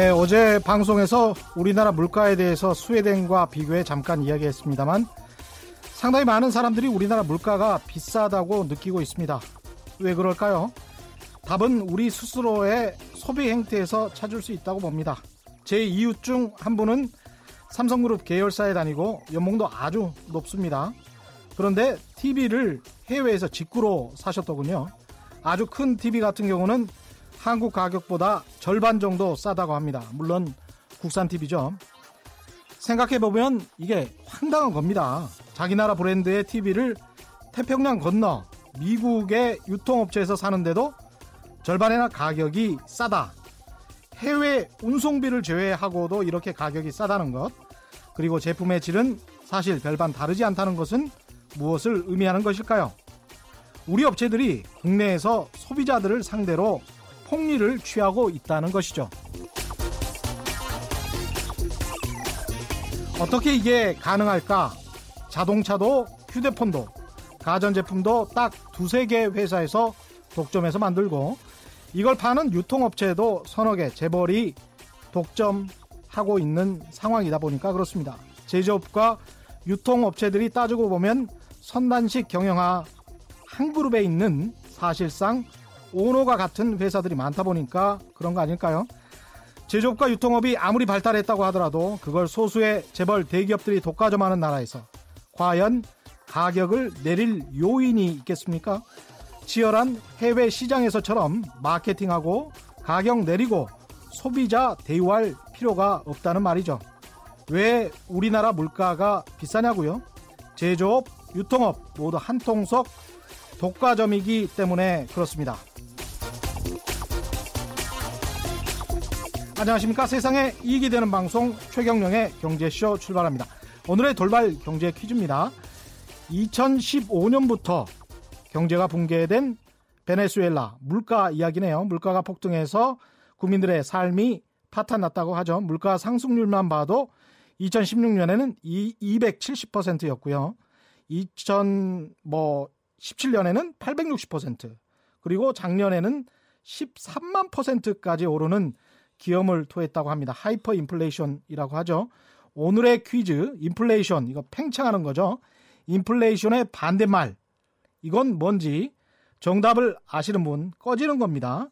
네, 어제 방송에서 우리나라 물가에 대해서 스웨덴과 비교해 잠깐 이야기했습니다만 상당히 많은 사람들이 우리나라 물가가 비싸다고 느끼고 있습니다. 왜 그럴까요? 답은 우리 스스로의 소비 행태에서 찾을 수 있다고 봅니다. 제 이웃 중 한 분은 삼성그룹 계열사에 다니고 연봉도 아주 높습니다. 그런데 TV를 해외에서 직구로 사셨더군요. 아주 큰 TV 같은 경우는 한국 가격보다 절반 정도 싸다고 합니다. 물론 국산 TV죠. 생각해보면 이게 황당한 겁니다. 자기 나라 브랜드의 TV를 태평양 건너 미국의 유통업체에서 사는데도 절반이나 가격이 싸다. 해외 운송비를 제외하고도 이렇게 가격이 싸다는 것. 그리고 제품의 질은 사실 별반 다르지 않다는 것은 무엇을 의미하는 것일까요? 우리 업체들이 국내에서 소비자들을 상대로 폭리를 취하고 있다는 것이죠. 어떻게 이게 가능할까? 자동차도 휴대폰도 가전제품도 딱 두세 개 회사에서 독점해서 만들고 이걸 파는 유통업체도 서너 개 재벌이 독점하고 있는 상황이다 보니까 그렇습니다. 제조업과 유통업체들이 따지고 보면 선단식 경영화 한 그룹에 있는 사실상 오너가 같은 회사들이 많다 보니까 그런 거 아닐까요? 제조업과 유통업이 아무리 발달했다고 하더라도 그걸 소수의 재벌 대기업들이 독과점하는 나라에서 과연 가격을 내릴 요인이 있겠습니까? 치열한 해외 시장에서처럼 마케팅하고 가격 내리고 소비자 대우할 필요가 없다는 말이죠. 왜 우리나라 물가가 비싸냐고요? 제조업, 유통업 모두 한 통속 독과점이기 때문에 그렇습니다. 안녕하십니까. 세상에 이익이 되는 방송 최경령의 경제쇼 출발합니다. 오늘의 돌발 경제 퀴즈입니다. 2015년부터 경제가 붕괴된 베네수엘라 물가 이야기네요. 물가가 폭등해서 국민들의 삶이 파탄났다고 하죠. 물가 상승률만 봐도 2016년에는 270%였고요. 2017년에는 860% 그리고 작년에는 13만 퍼센트까지 오르는 기염을 토했다고 합니다. 하이퍼 인플레이션이라고 하죠. 오늘의 퀴즈 인플레이션 이거 팽창하는 거죠. 인플레이션의 반대말 이건 뭔지 정답을 아시는 분 꺼지는 겁니다.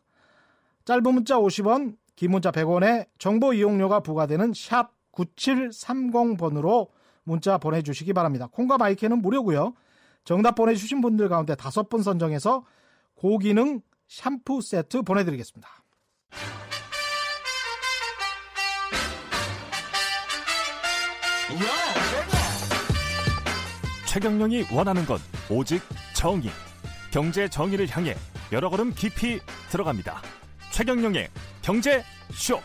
짧은 문자 50원, 긴 문자 100원에 정보 이용료가 부과되는 샵 9730번으로 문자 보내주시기 바랍니다. 콩과 마이크는 무료고요. 정답 보내주신 분들 가운데 다섯 분 선정해서 고기능 샴푸 세트 보내드리겠습니다. 최경령이 원하는 건 오직 정의. 경제 정의를 향해 여러 걸음 깊이 들어갑니다. 최경령의 경제 쇼.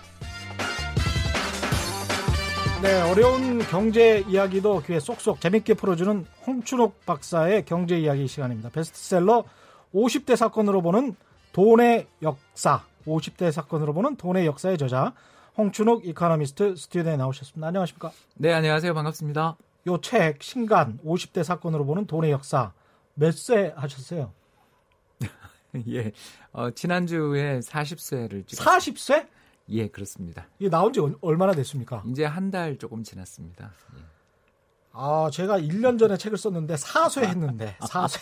네, 어려운 경제 이야기도 귀에 쏙쏙 재밌게 풀어주는 홍춘옥 박사의 경제 이야기 시간입니다. 베스트셀러 50대 사건으로 보는 돈의 역사, 50대 사건으로 보는 돈의 역사의 저자 홍춘옥 이카노미스트 스튜디오에 나오셨습니다. 안녕하십니까? 네, 안녕하세요. 반갑습니다. 요 책 신간 50대 사건으로 보는 돈의 역사 몇 세 하셨어요? 예. 어, 지난주에 40세를 찍었 40세? 예, 그렇습니다. 이게 나온 지 얼마나 됐습니까? 이제 한 달 조금 지났습니다. 예. 아, 제가 1년 전에 책을 썼는데 4쇄 했는데 4쇄.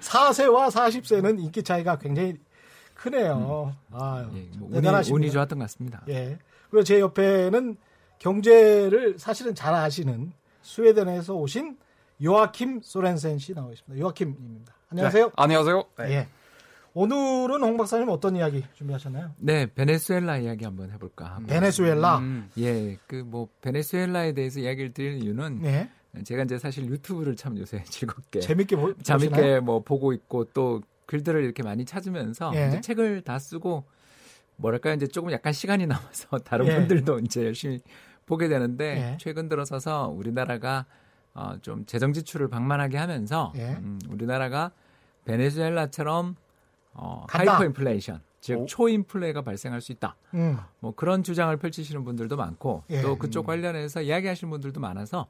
4쇄와 40세는 인기 차이가 굉장히 크네요. 음. 아, 예, 뭐 대단하십니다. 운이, 운이 좋았던 것 같습니다. 예. 그리고 제 옆에는 경제를 사실은 잘 아시는 스웨덴에서 오신 요아킴 소렌센 씨 나와 있습니다. 요아킴입니다. 안녕하세요. 네, 안녕하세요. 네. 예. 오늘은 홍 박사님 어떤 이야기 준비하셨나요? 네, 베네수엘라 이야기 한번 해볼까 하고. 베네수엘라. 음, 예, 그 뭐 베네수엘라에 대해서 이야기를 드리는 이유는 네. 제가 이제 사실 유튜브를 참 요새 즐겁게 재밌게 보, 재밌게 뭐 보고 있고 또 글들을 이렇게 많이 찾으면서 예. 이제 책을 다 쓰고 뭐랄까 이제 조금 약간 시간이 남아서 다른 예. 분들도 이제 열심히 보게 되는데 예. 최근 들어서서 우리나라가 어, 좀 재정 지출을 방만하게 하면서 예. 음, 우리나라가 베네수엘라처럼 어, 하이퍼 인플레이션 즉 오. 초인플레가 발생할 수 있다. 음. 뭐 그런 주장을 펼치시는 분들도 많고 또 그쪽 관련해서 이야기하시는 분들도 많아서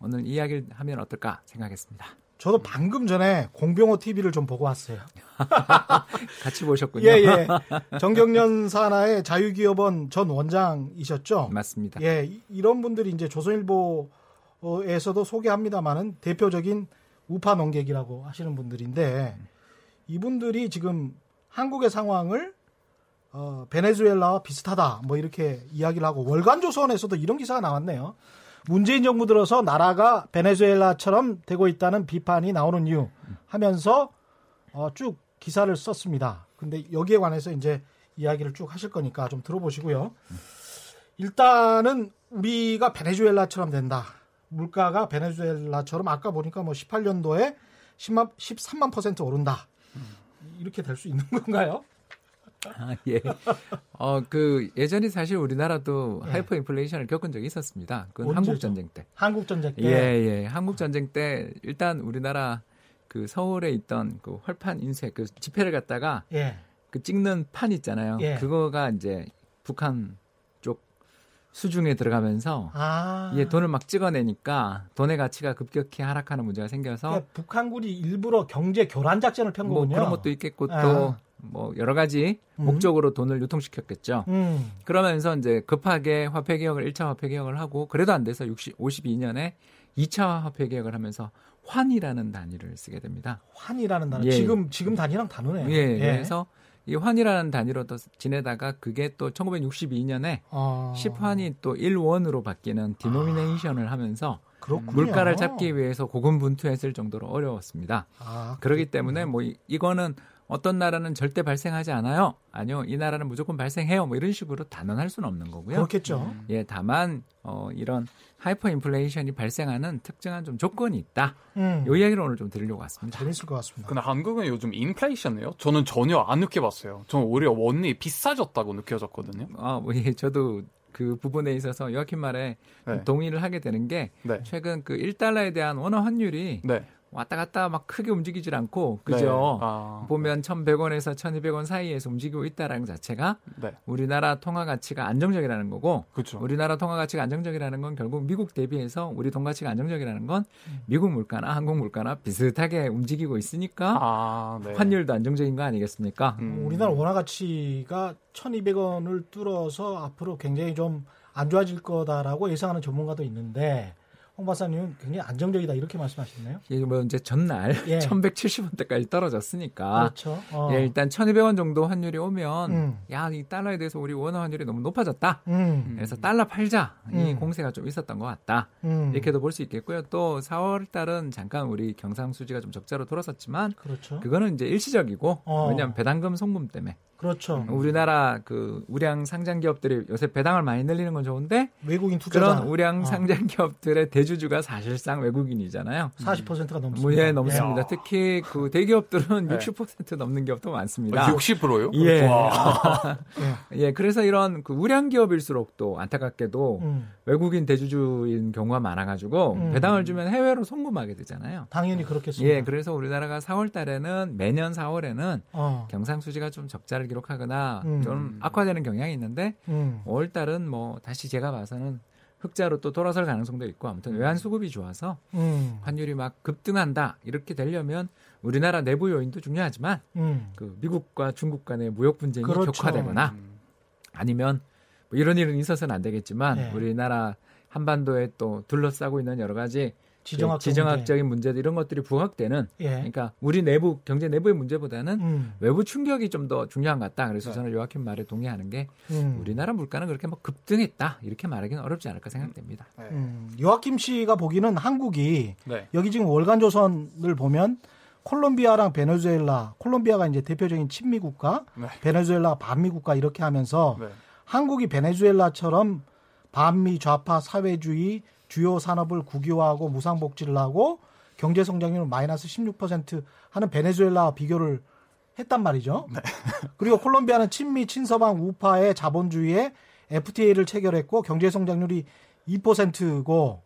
오늘 이야기를 하면 어떨까 생각했습니다. 저도 방금 전에 공병호 TV를 좀 보고 왔어요. 같이 보셨군요. 예, 예. 정경련 산하의 자유기업원 전 원장이셨죠? 맞습니다. 예, 이런 분들이 이제 조선일보에서도 소개합니다만은 대표적인 우파 농객이라고 하시는 분들인데 이분들이 지금 한국의 상황을 어, 베네수엘라와 비슷하다 뭐 이렇게 이야기를 하고 월간조선에서도 이런 기사가 나왔네요. 문재인 정부 들어서 나라가 베네수엘라처럼 되고 있다는 비판이 나오는 이유 하면서 어, 쭉 기사를 썼습니다. 근데 여기에 관해서 이제 이야기를 쭉 하실 거니까 좀 들어보시고요. 일단은 우리가 베네수엘라처럼 된다. 물가가 베네수엘라처럼 아까 보니까 뭐 18년도에 10만, 13만 퍼센트 오른다. 이렇게 될 수 있는 건가요? 아, 예. 어, 그, 예전에 사실 우리나라도 예. 하이퍼 인플레이션을 겪은 적이 있었습니다. 그건 한국 전쟁 때. 한국 전쟁 때? 예, 예. 한국 전쟁 때, 일단 우리나라 그 서울에 있던 그 활판 인쇄, 그 지폐를 갖다가 예. 그 찍는 판 있잖아요. 예. 그거가 이제 북한 쪽 수중에 들어가면서 아. 예, 돈을 막 찍어내니까 돈의 가치가 급격히 하락하는 문제가 생겨서 그러니까 북한군이 일부러 경제 교란 작전을 편 뭐 거군요. 그런 것도 있겠고 아. 또뭐 여러 가지 음. 목적으로 돈을 유통시켰겠죠. 음. 그러면서 이제 급하게 화폐 개혁을 1차 화폐 개혁을 하고 그래도 안 돼서 60, 52년에 2차 화폐 개혁을 하면서 환이라는 단위를 쓰게 됩니다. 환이라는 단위. 예. 지금 지금 단위랑 다르네요. 예. 예. 그래서 이 환이라는 단위로 또 지내다가 그게 또 1962년에 아. 10환이 또 1원으로 바뀌는 디노미네이션을 하면서 그렇군요. 물가를 잡기 위해서 고군분투했을 정도로 어려웠습니다. 아, 그렇기 때문에 뭐 이, 이거는 어떤 나라는 절대 발생하지 않아요. 아니요, 이 나라는 무조건 발생해요. 뭐 이런 식으로 단언할 수는 없는 거고요. 그렇겠죠. 예, 다만 어, 이런 하이퍼 인플레이션이 발생하는 특정한 좀 조건이 있다. 음. 요 이야기를 오늘 좀 드리려고 왔습니다. 재밌을 것 같습니다. 근데 한국은 요즘 인플레이션이에요? 저는 전혀 안 느껴봤어요. 저는 오히려 원이 비싸졌다고 느껴졌거든요. 아, 뭐, 예, 저도 그 부분에 있어서 요아킴 말에 네. 동의를 하게 되는 게 네. 최근 그 1달러에 대한 원화 환율이 네. 왔다 갔다 막 크게 움직이질 않고 그죠? 네. 아, 보면 네. 1,100원에서 1,200원 사이에서 움직이고 있다라는 자체가 네. 우리나라 통화 가치가 안정적이라는 거고 그렇죠. 우리나라 통화 가치가 안정적이라는 건 결국 미국 대비해서 우리 돈 가치가 안정적이라는 건 미국 물가나 한국 물가나 비슷하게 움직이고 있으니까 아, 네. 환율도 안정적인 거 아니겠습니까? 음. 우리나라 원화 가치가 1,200원을 뚫어서 앞으로 굉장히 좀 안 좋아질 거다라고 예상하는 전문가도 있는데 홍 박사님은 굉장히 안정적이다 이렇게 말씀하시네요. 이게 뭐 이제 전날 예. 1170원대까지 떨어졌으니까 그렇죠. 어. 예, 일단 1200원 정도 환율이 오면 음. 야 이 달러에 대해서 우리 원화 환율이 너무 높아졌다. 음. 그래서 달러 팔자 이 음. 공세가 좀 있었던 것 같다. 음. 이렇게도 볼 수 있겠고요. 또 4월 달은 잠깐 우리 경상 수지가 좀 적자로 돌아섰지만 그렇죠. 그거는 이제 일시적이고 어. 왜냐하면 배당금 송금 때문에 그렇죠. 우리나라 그 우량 상장 기업들이 요새 배당을 많이 늘리는 건 좋은데 외국인 투자자 그런 우량 어. 상장 기업들의 대주주가 사실상 외국인이잖아요. 40%가 넘습니다. 뭐, 예, 넘습니다. 야. 특히 그 대기업들은 네. 60% 넘는 기업도 많습니다. 60%요? 예. 예. 그래서 이런 그 우량 기업일수록 또 안타깝게도 음. 외국인 대주주인 경우가 많아가지고 음. 배당을 주면 해외로 송금하게 되잖아요. 당연히 그렇겠습니다. 예, 그래서 우리나라가 4월 달에는 매년 4월에는 어. 경상수지가 좀 적자를 기록하거나 음. 좀 악화되는 경향이 있는데 음. 5월 달은 뭐 다시 제가 봐서는 흑자로 또 돌아설 가능성도 있고 아무튼 외환 수급이 좋아서 음. 환율이 막 급등한다 이렇게 되려면 우리나라 내부 요인도 중요하지만 음. 그 미국과 중국 간의 무역 분쟁이 그렇죠. 격화되거나 음. 아니면 뭐 이런 일은 있어서는 안 되겠지만 네. 우리나라 한반도에 또 둘러싸고 있는 여러 가지 지정학 지정학적 인 문제. 문제들 이런 것들이 부각되는 예. 그러니까 우리 내부 경제 내부의 문제보다는 음. 외부 충격이 좀 더 중요한 것 같다. 그래서 네. 저는 요아킴 말에 동의하는 게 음. 우리나라 물가는 그렇게 뭐 급등했다 이렇게 말하기는 어렵지 않을까 생각됩니다. 네. 음. 요아킴 씨가 보기는 한국이 네. 여기 지금 월간 조선을 보면 콜롬비아랑 베네수엘라, 콜롬비아가 이제 대표적인 친미 국가, 네. 베네수엘라 반미 국가 이렇게 하면서 네. 한국이 베네수엘라처럼 반미 좌파 사회주의 주요 산업을 국유화하고 무상복지를 하고 경제 성장률 마이너스 16% 하는 베네수엘라와 비교를 했단 말이죠. 네. 그리고 콜롬비아는 친미 친서방 우파의 자본주의에 FTA를 체결했고 경제 성장률이 2%고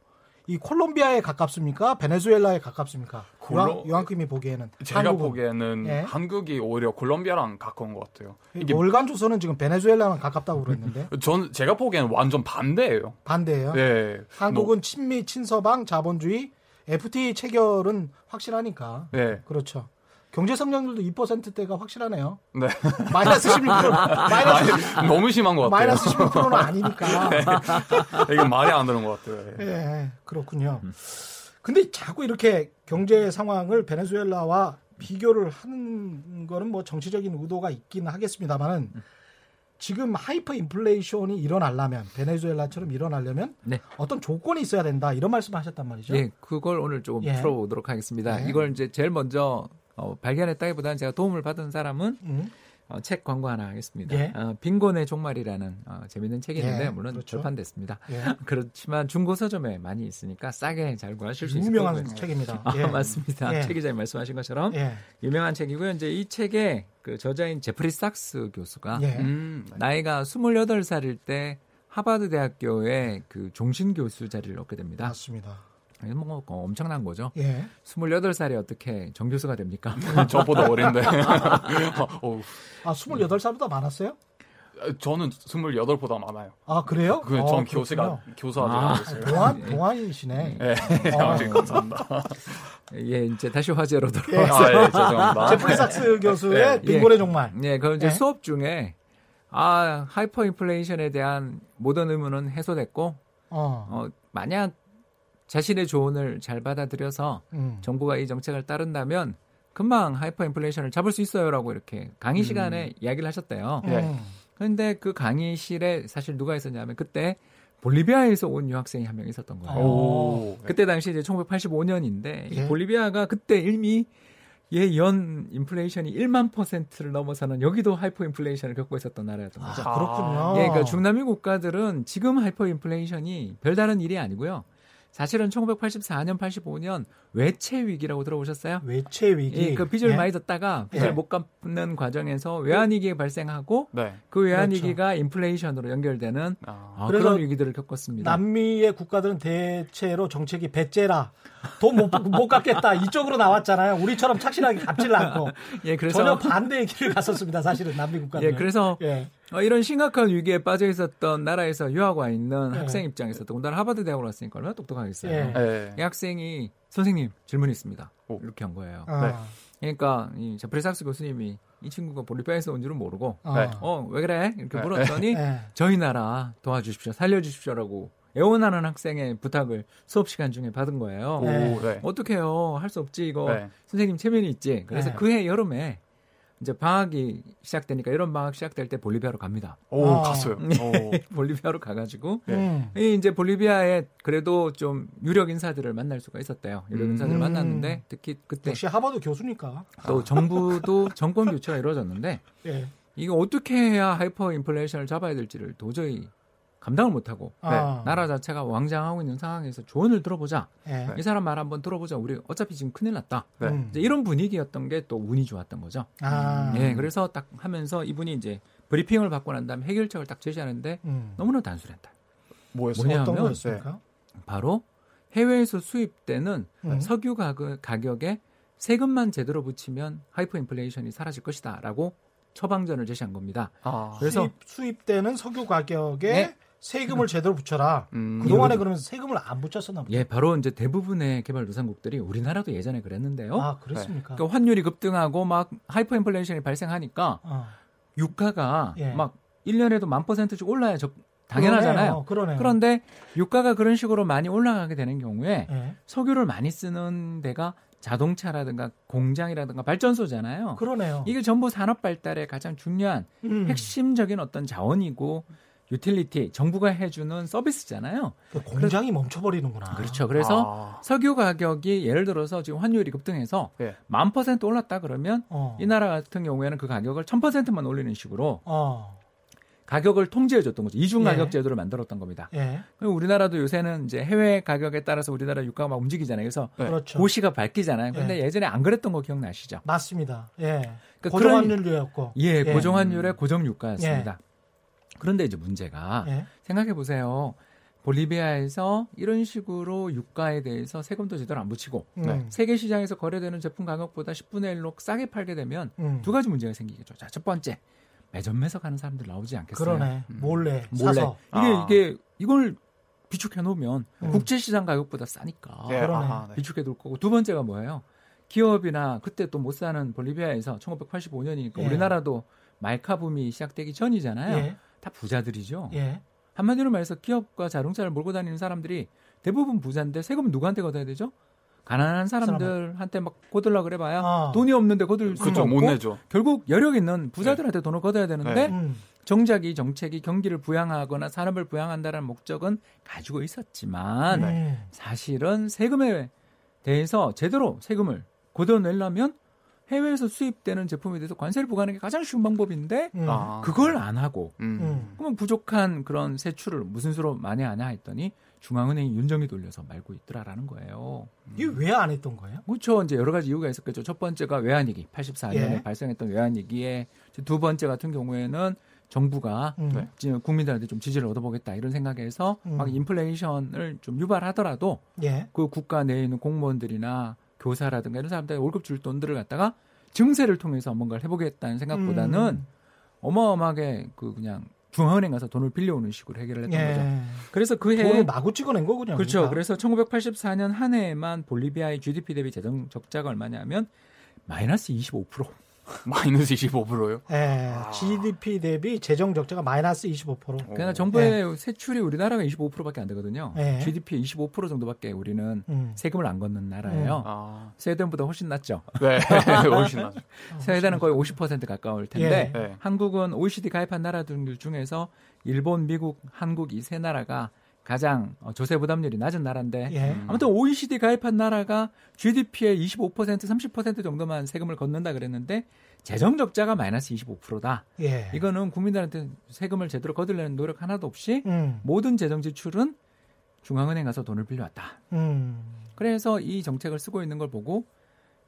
이 콜롬비아에 가깝습니까? 베네수엘라에 가깝습니까? 콜로... 요한킴이 보기에는 제가 한국은. 보기에는 예? 한국이 오히려 콜롬비아랑 가까운 것 같아요. 이게 월간 조선은 지금 베네수엘라랑 가깝다고 그랬는데. 전 제가 보기에는 완전 반대예요. 반대예요. 네. 한국은 친미 친서방 자본주의 FTA 체결은 확실하니까. 네. 그렇죠. 경제 성장률도 2%대가 확실하네요. 네. 마이너스 16% 마이너스 너무 심한 것 같아요. 마이너스 16%는 아니니까. 네. 이건 말이 안 되는 것 같아요. 예, 네, 그렇군요. 근데 자꾸 이렇게 경제 상황을 베네수엘라와 비교를 하는 거는 뭐 정치적인 의도가 있기는 하겠습니다만은 지금 하이퍼 인플레이션이 일어나려면 베네수엘라처럼 일어나려면 네. 어떤 조건이 있어야 된다 이런 말씀하셨단 말이죠. 예, 그걸 오늘 조금 예. 풀어보도록 하겠습니다. 네. 이걸 이제 제일 먼저 어, 발견했다기보다는 제가 도움을 받은 사람은 음. 어, 책 광고 하나 하겠습니다. 예. 어, 빈곤의 종말이라는 어, 재밌는 책이 있는데 예. 물론 그렇죠. 절판됐습니다. 예. 그렇지만 중고 서점에 많이 있으니까 싸게 잘 구하실 수 있을 거예요. 유명한 책입니다. 아, 예. 맞습니다. 예. 최 기자님 말씀하신 것처럼 예. 유명한 책이고요. 이제 이 책에 그 저자인 제프리 삭스 교수가 음, 나이가 28살일 때 하버드 대학교의 그 종신 교수 자리를 얻게 됩니다. 맞습니다. 뭐 엄청난 거죠. 예. 28살이 어떻게 정교수가 됩니까? 저보다 어린데. 어, 아, 28살보다 많았어요? 저는 28보다 많아요. 아, 그래요? 그, 전 어, 교수가, 교수 아직 아, 동안, 동안 이시네. 네, 어. 감사합니다. 예, 이제 다시 화제로 돌아와서. 예. 아, 예, 죄송합니다. 제프리 삭스 교수의 네. 빈곤의 종말. 예, 그 이제 네. 수업 중에, 아, 하이퍼 인플레이션에 대한 모든 의문은 해소됐고, 어, 어 만약 자신의 조언을 잘 받아들여서 음. 정부가 이 정책을 따른다면 금방 하이퍼 인플레이션을 잡을 수 있어요라고 이렇게 강의 음. 시간에 이야기를 하셨대요. 네. 그런데 그 강의실에 사실 누가 있었냐면 그때 볼리비아에서 온 유학생이 한 명 있었던 거예요. 오. 그때 당시 이제 1985년인데 예. 볼리비아가 그때 이미 예, 연 인플레이션이 1만 퍼센트를 넘어서는 여기도 하이퍼 인플레이션을 겪고 있었던 나라였던 거죠. 아, 그렇군요. 예, 그러니까 중남미 국가들은 지금 하이퍼 인플레이션이 별다른 일이 아니고요. 사실은 1984년, 85년 외채 위기라고 들어보셨어요? 외채 위기. 예, 그 빚을 예? 많이 졌다가 빚을 예. 못 갚는 과정에서 외환 위기가 발생하고 네. 그 외환 그렇죠. 위기가 인플레이션으로 연결되는 아. 아, 그런 위기들을 겪었습니다. 남미의 국가들은 대체로 정책이 배째라 돈못 못 갚겠다 이쪽으로 나왔잖아요. 우리처럼 착실하게 갚질 않고. 예, 그래서 전혀 반대의 길을 갔었습니다. 사실은 남미 국가들. 예, 그래서 예. 어, 이런 심각한 위기에 빠져 있었던 나라에서 유학 와 있는 네. 학생 입장에서 더군다나 하버드 대학을 왔으니까 얼마나 똑똑하겠어요. 네. 네. 이 학생이 선생님 질문이 있습니다. 오. 이렇게 한 거예요. 아. 네. 그러니까 이 제프리 삭스 교수님이 이 친구가 볼리비아에서 온 줄은 모르고 아. 어, 왜 그래 이렇게 네. 물었더니 네. 저희 나라 도와주십시오 살려주십시오라고 애원하는 학생의 부탁을 수업 시간 중에 받은 거예요. 네. 어떻게요? 할 수 없지 이거 선생님 체면이 있지. 그래서 그해 여름에 이제 방학이 시작되니까 이런 방학 시작될 때 볼리비아로 갑니다. 오, 아. 갔어요. 네, 볼리비아로 가가지고 네. 이제 볼리비아에 그래도 좀 유력 인사들을 만날 수가 있었대요. 유력 음. 인사들을 만났는데 특히 그때 역시 하버드 교수니까 또 정부도 정권 교체가 이루어졌는데 네. 이거 어떻게 해야 하이퍼 인플레이션을 잡아야 될지를 도저히 감당을 못하고 아. 네. 나라 자체가 우왕좌왕하고 있는 상황에서 조언을 들어보자. 네. 이 사람 말 한번 들어보자. 우리 어차피 지금 큰일 났다. 네. 이제 이런 분위기였던 게 또 운이 좋았던 거죠. 아. 네, 그래서 딱 하면서 이분이 이제 브리핑을 받고 난 다음에 해결책을 딱 제시하는데 음. 너무나 단순했다. 뭐였어요? 뭐냐면 바로 해외에서 수입되는 음. 석유 가격, 가격에 세금만 제대로 붙이면 하이퍼 인플레이션이 사라질 것이다라고 처방전을 제시한 겁니다. 아. 그래서 수입, 되는 석유 가격에 네. 세금을 제대로 붙여라. 음. 그동안에 그러면 세금을 안 붙였었나 보죠. 예, 바로 이제 대부분의 개발 도상국들이 우리나라도 예전에 그랬는데요. 아, 그랬습니까? 네. 그러니까 환율이 급등하고 막 하이퍼 인플레이션이 발생하니까 어. 유가가 예. 막 1년에도 만 퍼센트씩 올라야 적, 당연하잖아요. 그러네, 어, 그런데 유가가 그런 식으로 많이 올라가게 되는 경우에 예. 석유를 많이 쓰는 데가 자동차라든가 공장이라든가 발전소잖아요. 그러네요. 이게 전부 산업 발달의 가장 중요한 음. 핵심적인 어떤 자원이고 유틸리티 정부가 해주는 서비스잖아요. 그 공장이 멈춰버리는구나. 그렇죠. 그래서 아. 석유 가격이 예를 들어서 지금 환율이 급등해서 네. 만 퍼센트 올랐다 그러면 어. 이 나라 같은 경우에는 그 가격을 천 퍼센트만 올리는 식으로 어. 가격을 통제해줬던 거죠. 이중 예. 가격 제도를 만들었던 겁니다. 예. 우리나라도 요새는 이제 해외 가격에 따라서 우리나라 유가가 막 움직이잖아요. 그래서 네. 그렇죠. 고시가 바뀌잖아요. 근데 예. 전에 안 그랬던 거 기억나시죠? 맞습니다. 예. 그러니까 고정환율이었고. 예, 예, 고정환율의 고정 유가였습니다. 그런데 이제 문제가 예. 생각해 보세요. 볼리비아에서 이런 식으로 유가에 대해서 세금도 제대로 안 붙이고 음. 세계 시장에서 거래되는 제품 가격보다 10분의 1로 싸게 팔게 되면 음. 두 가지 문제가 생기겠죠. 자, 첫 번째. 매점 매석 하는 사람들 나오지 않겠어요? 그러네. 음. 몰래 몰래. 사서. 이게 아. 이게 이걸 비축해 놓으면 음. 국제 시장 가격보다 싸니까 예, 아, 네. 비축해 둘 거고 두 번째가 뭐예요? 기업이나 그때 또 못 사는 볼리비아에서 1985년이니까 예. 우리나라도 말카 붐이 시작되기 전이잖아요. 예. 다 부자들이죠. 예. 한마디로 말해서 기업과 자동차를 몰고 다니는 사람들이 대부분 부자인데 세금 누구한테 걷어야 되죠? 가난한 사람들한테 막 거들라 그래봐야 아. 돈이 없는데 거들 수는 없고 못 내죠. 결국 여력 있는 부자들한테 네. 돈을 걷어야 되는데 네. 음. 정작 이 정책이 경기를 부양하거나 산업을 부양한다는 목적은 가지고 있었지만 네. 사실은 세금에 대해서 제대로 세금을 걷어내려면 해외에서 수입되는 제품에 대해서 관세를 부과하는 게 가장 쉬운 방법인데 음. 아. 그걸 안 하고 음. 음. 그러면 부족한 그런 세출을 무슨 수로 만회하냐 했더니 중앙은행이 윤정이 돌려서 말고 있더라라는 거예요. 이게 왜 안 했던 거예요? 그렇죠. 이제 여러 가지 이유가 있었겠죠. 첫 번째가 외환위기, 84년에 예. 발생했던 외환위기에 두 번째 같은 경우에는 정부가 음. 네. 국민들한테 좀 지지를 얻어보겠다 이런 생각에서 음. 막 인플레이션을 좀 유발하더라도 예. 그 국가 내에 있는 공무원들이나 교사라든가 이런 사람들 월급 줄 돈들을 갖다가 증세를 통해서 뭔가를 해보겠다는 생각보다는 음. 어마어마하게 그 그냥 중앙은행 가서 돈을 빌려오는 식으로 해결을 했던 예. 거죠. 그래서 그 해. 돈을 마구 찍어낸 거군요. 그렇죠. 그러니까. 그래서 1984년 한 해에만 볼리비아의 GDP 대비 재정 적자가 얼마냐면 마이너스 25%. 마이너스 25%요? 예, 아. GDP 대비 재정 적자가 마이너스 25%. 그러니까 정부의 예. 세출이 우리나라가 25%밖에 안 되거든요. 예. GDP 25% 정도밖에 우리는 음. 세금을 안 걷는 나라예요. 음. 아. 스웨덴보다 훨씬 낮죠. 네, 훨씬 낮죠. 스웨덴은 거의 50% 가까울 텐데 예. 네. 한국은 OECD 가입한 나라 들 중에서 일본, 미국, 한국 이 세 나라가 가장 어, 조세 부담률이 낮은 나라인데 예. 아무튼 OECD 가입한 나라가 GDP의 25% 30% 정도만 세금을 걷는다 그랬는데 재정 적자가 마이너스 25%다. 예. 이거는 국민들한테 세금을 제대로 거둘려는 노력 하나도 없이 음. 모든 재정 지출은 중앙은행 가서 돈을 빌려왔다. 음. 그래서 이 정책을 쓰고 있는 걸 보고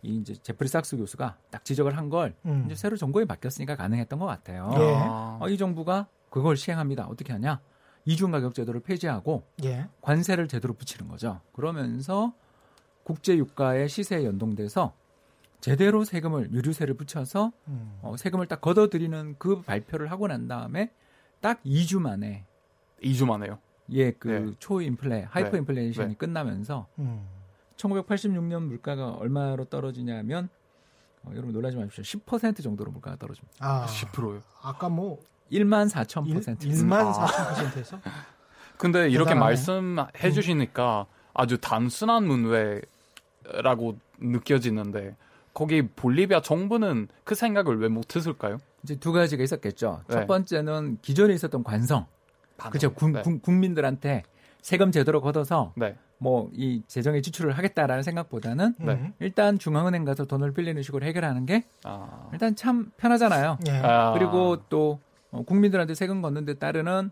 이 이제 제프리 삭스 교수가 딱 지적을 한걸 음. 이제 새로 정부에 맡겼으니까 가능했던 것 같아요. 예. 어, 이 정부가 그걸 시행합니다. 어떻게 하냐? 이중 가격 제도를 폐지하고 예. 관세를 제대로 붙이는 거죠. 그러면서 국제 유가의 시세에 연동돼서 제대로 세금을 유류세를 붙여서 음. 어, 세금을 딱 걷어들이는 그 발표를 하고 난 다음에 딱 2주 만에 2주 만에요. 예, 그 네. 초인플레, 하이퍼 네. 인플레이션이 네. 끝나면서 음. 1986년 물가가 얼마로 떨어지냐면 어, 여러분 놀라지 마십시오. 10% 정도로 물가가 떨어집니다. 아, 10%요? 아까 뭐 1만 4천 퍼센트. 1만 4천 퍼센트에서? 근데 이렇게 대단하네. 말씀해 주시니까 아주 단순한 문외라고 느껴지는데 거기 볼리비아 정부는 그 생각을 왜 못했을까요? 이제 두 가지가 있었겠죠. 네. 첫 번째는 기존에 있었던 관성. 그렇죠. 네. 국민들한테 세금 제대로 걷어서 네. 뭐이 재정의 지출을 하겠다라는 생각보다는 네. 일단 중앙은행 가서 돈을 빌리는 식으로 해결하는 게 아. 일단 참 편하잖아요. 네. 아. 그리고 또 어, 국민들한테 세금 걷는 데 따르는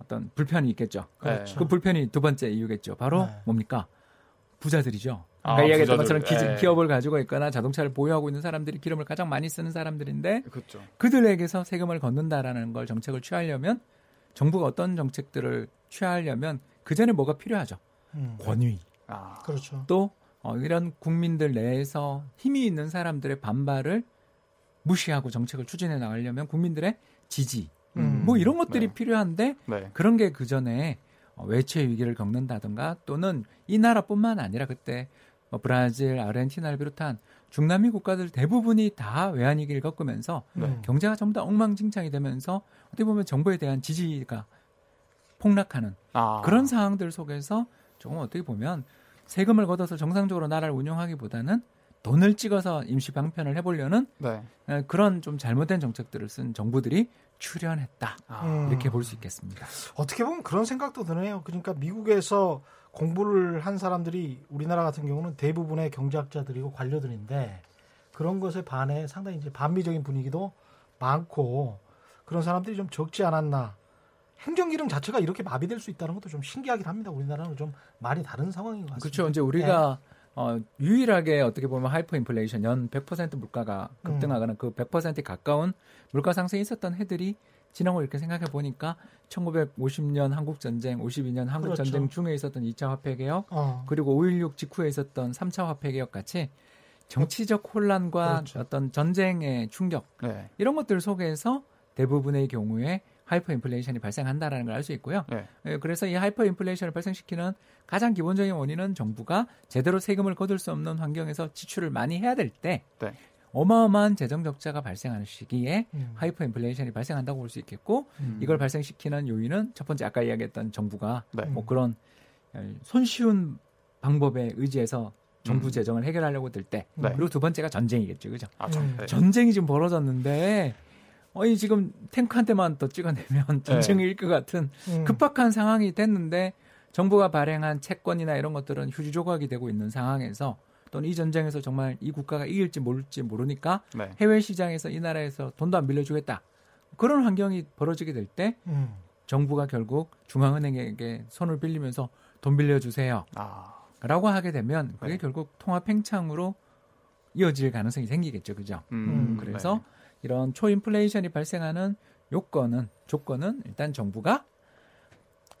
어떤 불편이 있겠죠. 그렇죠. 그 불편이 두 번째 이유겠죠. 바로 네. 뭡니까? 부자들이죠. 아, 아까 이야기했던 것처럼 기, 네. 기업을 가지고 있거나 자동차를 보유하고 있는 사람들이 기름을 가장 많이 쓰는 사람들인데 그렇죠. 그들에게서 세금을 걷는다라는 걸 정책을 취하려면 정부가 어떤 정책들을 취하려면 그 전에 뭐가 필요하죠? 음. 권위. 아. 그렇죠. 또 어, 이런 국민들 내에서 힘이 있는 사람들의 반발을 무시하고 정책을 추진해 나가려면 국민들의 지지 음. 뭐 이런 것들이 네. 필요한데 네. 그런 게 그 전에 어, 외채 위기를 겪는다든가 또는 이 나라뿐만 아니라 그때 뭐 브라질, 아르헨티나를 비롯한 중남미 국가들 대부분이 다 외환 위기를 겪으면서 네. 경제가 전부 다 엉망진창이 되면서 어떻게 보면 정부에 대한 지지가 폭락하는 아. 그런 상황들 속에서 조금 어떻게 보면 세금을 걷어서 정상적으로 나라를 운영하기보다는 돈을 찍어서 임시 방편을 해보려는 네. 그런 좀 잘못된 정책들을 쓴 정부들이 출연했다 아. 이렇게 볼 수 있겠습니다. 어떻게 보면 그런 생각도 드네요. 그러니까 미국에서 공부를 한 사람들이 우리나라 같은 경우는 대부분의 경제학자들이고 관료들인데 그런 것에 반해 상당히 이제 반미적인 분위기도 많고 그런 사람들이 좀 적지 않았나. 행정 기능 자체가 이렇게 마비될 수 있다는 것도 좀 신기하긴 합니다. 우리나라는 좀 많이 다른 상황인 것 같습니다. 그렇죠. 이제 우리가 네. 어, 유일하게 어떻게 보면 하이퍼 인플레이션 연 100% 물가가 급등하거나 음. 그 100%에 가까운 물가 상승이 있었던 해들이 지난 걸 이렇게 생각해 보니까 1950년 한국 전쟁, 52년 한국 그렇죠. 전쟁 중에 있었던 2차 화폐 개혁, 어. 그리고 5.16 직후에 있었던 3차 화폐 개혁 같이 정치적 혼란과 그렇죠. 어떤 전쟁의 충격 네. 이런 것들 속에서 대부분의 경우에 하이퍼 인플레이션이 발생한다라는 걸 알 수 있고요. 네. 예, 그래서 이 하이퍼 인플레이션을 발생시키는 가장 기본적인 원인은 정부가 제대로 세금을 거둘 수 없는 환경에서 지출을 많이 해야 될 때 네. 어마어마한 재정 적자가 발생하는 시기에 음. 하이퍼 인플레이션이 발생한다고 볼 수 있겠고 음. 이걸 발생시키는 요인은 첫 번째 아까 이야기했던 정부가 네. 뭐 그런 손쉬운 방법에 의지해서 정부 음. 재정을 해결하려고 들 때. 네. 그리고 두 번째가 전쟁이겠죠. 그죠? 아, 전, 네. 전쟁이 지금 벌어졌는데 어이 지금 탱크 한 대만 더 찍어내면 전쟁일 것 같은 음. 급박한 상황이 됐는데 정부가 발행한 채권이나 이런 것들은 휴지 조각이 되고 있는 상황에서 또는 이 전쟁에서 정말 이 국가가 이길지 모를지 모르니까 네. 해외 시장에서 이 나라에서 돈도 안 빌려주겠다. 그런 환경이 벌어지게 될때 음. 정부가 결국 중앙은행에게 손을 빌리면서 돈 빌려주세요. 아. 라고 하게 되면 그게 네. 결국 통화 팽창으로 이어질 가능성이 생기겠죠. 그죠? 음, 음, 그래서 네. 이런 초인플레이션이 발생하는 요건은 조건은 일단 정부가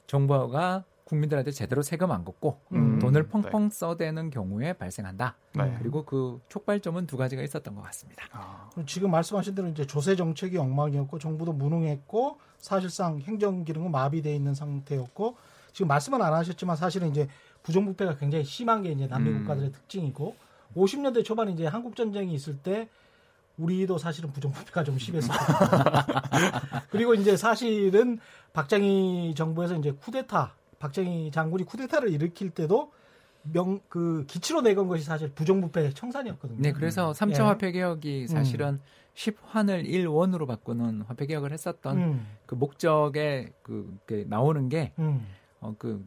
정부가 국민들한테 제대로 세금 안 걷고 음, 돈을 펑펑 네. 써대는 경우에 발생한다. 네. 그리고 그 촉발점은 두 가지가 있었던 것 같습니다. 아. 지금 말씀하신 대로 이제 조세 정책이 엉망이었고 정부도 무능했고 사실상 행정 기능은 마비돼 있는 상태였고 지금 말씀은 안 하셨지만 사실은 이제 부정부패가 굉장히 심한 게 이제 남미 음. 국가들의 특징이고 50년대 초반에 이제 한국 전쟁이 있을 때 우리도 사실은 부정부패가 좀 심했어요. 그리고 이제 사실은 박정희 정부에서 이제 쿠데타 박정희 장군이 쿠데타를 일으킬 때도 명 그 기치로 내건 것이 사실 부정부패 청산이었거든요. 네, 그래서 3차 예. 화폐 개혁이 사실은 음. 10환을 1원으로 바꾸는 화폐 개혁을 했었던 음. 그 목적에 그, 그 나오는 게 음. 어, 그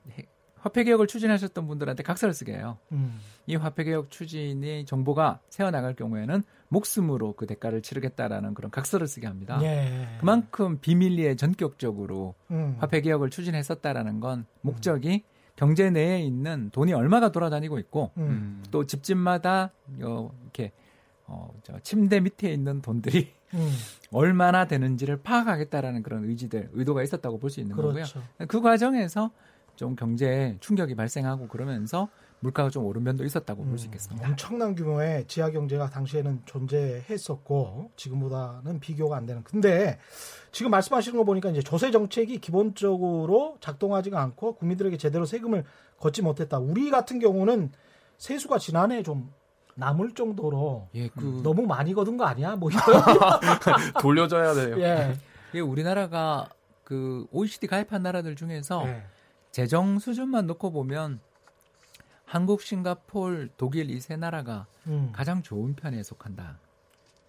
화폐 개혁을 추진하셨던 분들한테 각서를 쓰게 해요. 음. 이 화폐 개혁 추진이 정보가 세워 나갈 경우에는 목숨으로 그 대가를 치르겠다라는 그런 각서를 쓰게 합니다. 예. 그만큼 비밀리에 전격적으로 음. 화폐 개혁을 추진했었다라는 건 목적이 음. 경제 내에 있는 돈이 얼마가 돌아다니고 있고 음. 또 집집마다 어, 이렇게 어, 저 침대 밑에 있는 돈들이 음. 얼마나 되는지를 파악하겠다라는 그런 의지들, 의도가 있었다고 볼 수 있는 그렇죠. 거고요. 그 과정에서 좀 경제에 충격이 발생하고 그러면서 물가가 좀 오른 면도 있었다고 음, 볼수 있겠습니다. 엄청난 규모의 지하 경제가 당시에는 존재했었고 지금보다는 비교가 안 되는. 근데 지금 말씀하시는 거 보니까 이제 조세 정책이 기본적으로 작동하지가 않고 국민들에게 제대로 세금을 걷지 못했다. 우리 같은 경우는 세수가 지난해 좀 남을 정도로 예, 그... 너무 많이 거둔 거 아니야? 뭐 이런 돌려줘야 돼요. 예. 예, 우리나라가 그 OECD 가입한 나라들 중에서 예. 재정 수준만 놓고 보면 한국, 싱가폴, 독일 이 세 나라가 음. 가장 좋은 편에 속한다.